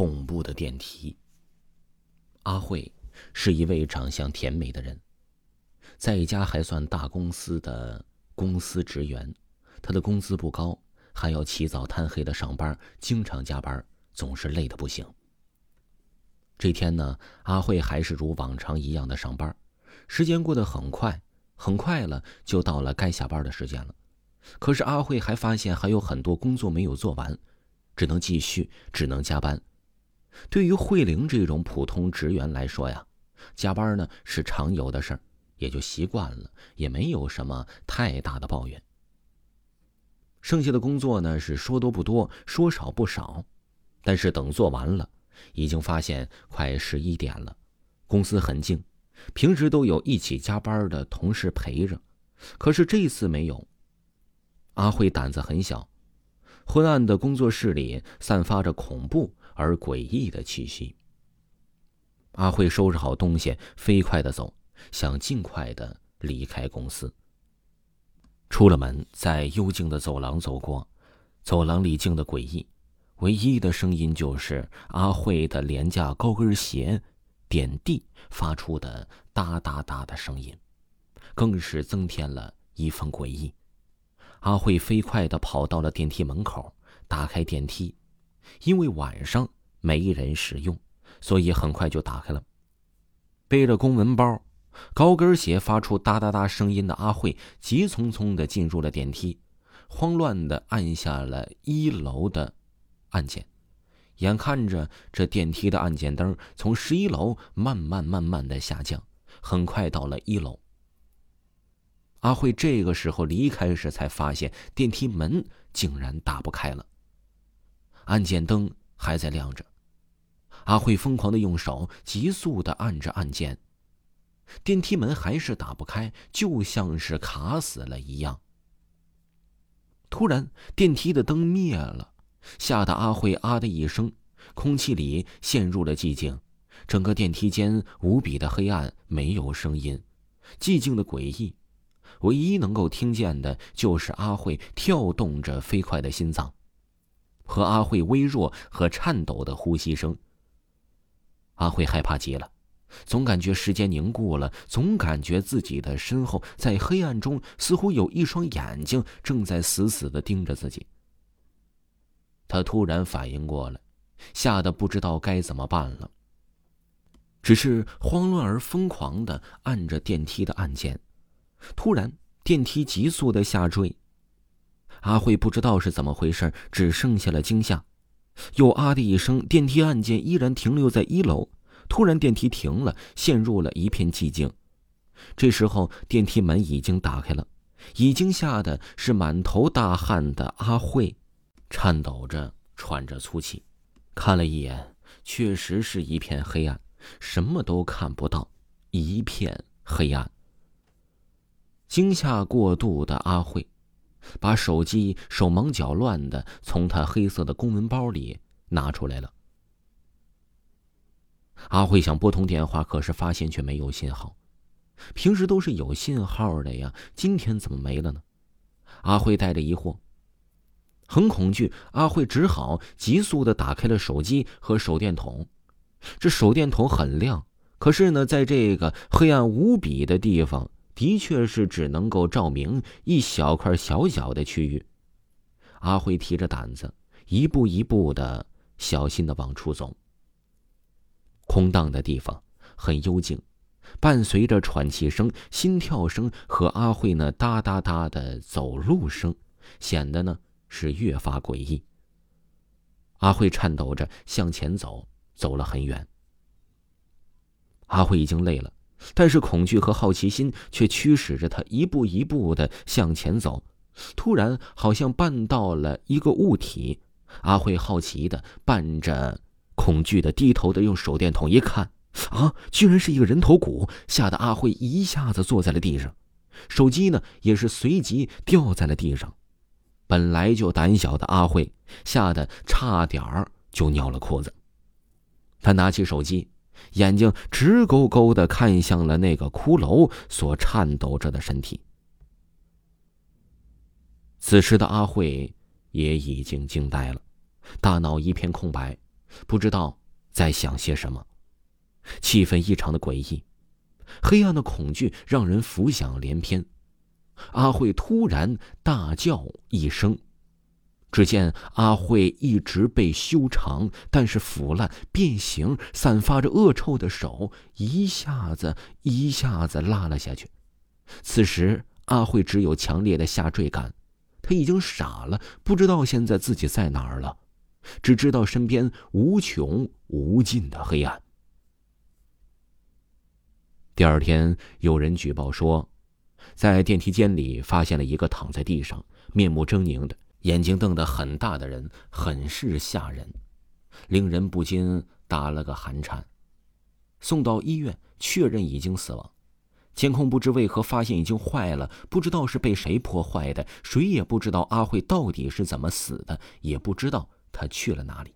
恐怖的电梯。阿慧是一位长相甜美的人，在一家还算大公司的公司职员，她的工资不高，还要起早贪黑的上班，经常加班，总是累得不行。这天呢，阿慧还是如往常一样的上班，时间过得很快，很快了就到了该下班的时间了。可是阿慧还发现还有很多工作没有做完，只能继续，只能加班。对于慧玲这种普通职员来说呀，加班呢是常有的事儿，也就习惯了，也没有什么太大的抱怨。剩下的工作呢是说多不多，说少不少，但是等做完了，已经发现快十一点了。公司很静，平时都有一起加班的同事陪着，可是这次没有。阿慧胆子很小，昏暗的工作室里散发着恐怖而诡异的气息。阿慧收拾好东西，飞快的走，想尽快的离开公司。出了门，在幽静的走廊走过，走廊里静的诡异，唯一的声音就是阿慧的廉价高跟鞋点地发出的哒哒哒的声音，更是增添了一份诡异。阿慧飞快的跑到了电梯门口，打开电梯，因为晚上没人使用，所以很快就打开了。背着公文包、高跟鞋发出哒哒哒声音的阿慧，急匆匆的进入了电梯，慌乱的按下了一楼的按键，眼看着这电梯的按键灯从十一楼慢慢慢慢的下降，很快到了一楼。阿慧这个时候离开时，才发现电梯门竟然打不开了。按键灯还在亮着，阿慧疯狂的用手急速的按着按键，电梯门还是打不开，就像是卡死了一样。突然，电梯的灯灭了，吓得阿慧啊的一声，空气里陷入了寂静，整个电梯间无比的黑暗，没有声音，寂静的诡异。唯一能够听见的就是阿慧跳动着飞快的心脏，和阿慧微弱和颤抖的呼吸声。阿慧害怕极了，总感觉时间凝固了，总感觉自己的身后在黑暗中似乎有一双眼睛正在死死的盯着自己。他突然反应过来，吓得不知道该怎么办了，只是慌乱而疯狂的按着电梯的按键。突然，电梯急速的下坠。阿慧不知道是怎么回事，只剩下了惊吓。又啊的一声，电梯按键依然停留在一楼。突然，电梯停了，陷入了一片寂静。这时候，电梯门已经打开了，已经吓得是满头大汗的阿慧，颤抖着喘着粗气，看了一眼，确实是一片黑暗，什么都看不到，一片黑暗。惊吓过度的阿慧，把手机手忙脚乱的从他黑色的公文包里拿出来了。阿慧想拨通电话，可是发现却没有信号。平时都是有信号的呀，今天怎么没了呢？阿慧带着疑惑，很恐惧。阿慧只好急速的打开了手机和手电筒。这手电筒很亮，可是呢，在这个黑暗无比的地方。的确是只能够照明一小块小小的区域。阿辉提着胆子，一步一步的小心的往出走。空荡的地方很幽静，伴随着喘气声、心跳声和阿慧那哒哒哒的走路声，显得呢是越发诡异。阿慧颤抖着向前走，走了很远。阿慧已经累了。但是恐惧和好奇心却驱使着他一步一步的向前走。突然，好像绊到了一个物体，阿慧好奇的伴着恐惧的低头的用手电筒一看，啊，居然是一个人头骨，吓得阿慧一下子坐在了地上，手机呢也是随即掉在了地上。本来就胆小的阿慧吓得差点儿就尿了裤子。他拿起手机。眼睛直勾勾的看向了那个骷髅所颤抖着的身体。此时的阿慧也已经惊呆了，大脑一片空白，不知道在想些什么，气氛异常的诡异，黑暗的恐惧让人浮想联翩。阿慧突然大叫一声。只见阿慧一直被修长但是腐烂、变形、散发着恶臭的手一下子一下子拉了下去。此时，阿慧只有强烈的下坠感，他已经傻了，不知道现在自己在哪儿了，只知道身边无穷无尽的黑暗。第二天，有人举报说，在电梯间里发现了一个躺在地上、面目狰狞的。眼睛瞪得很大的人，很是吓人，令人不禁打了个寒颤。送到医院确认已经死亡，监控不知为何发现已经坏了，不知道是被谁破坏的，谁也不知道阿慧到底是怎么死的，也不知道她去了哪里。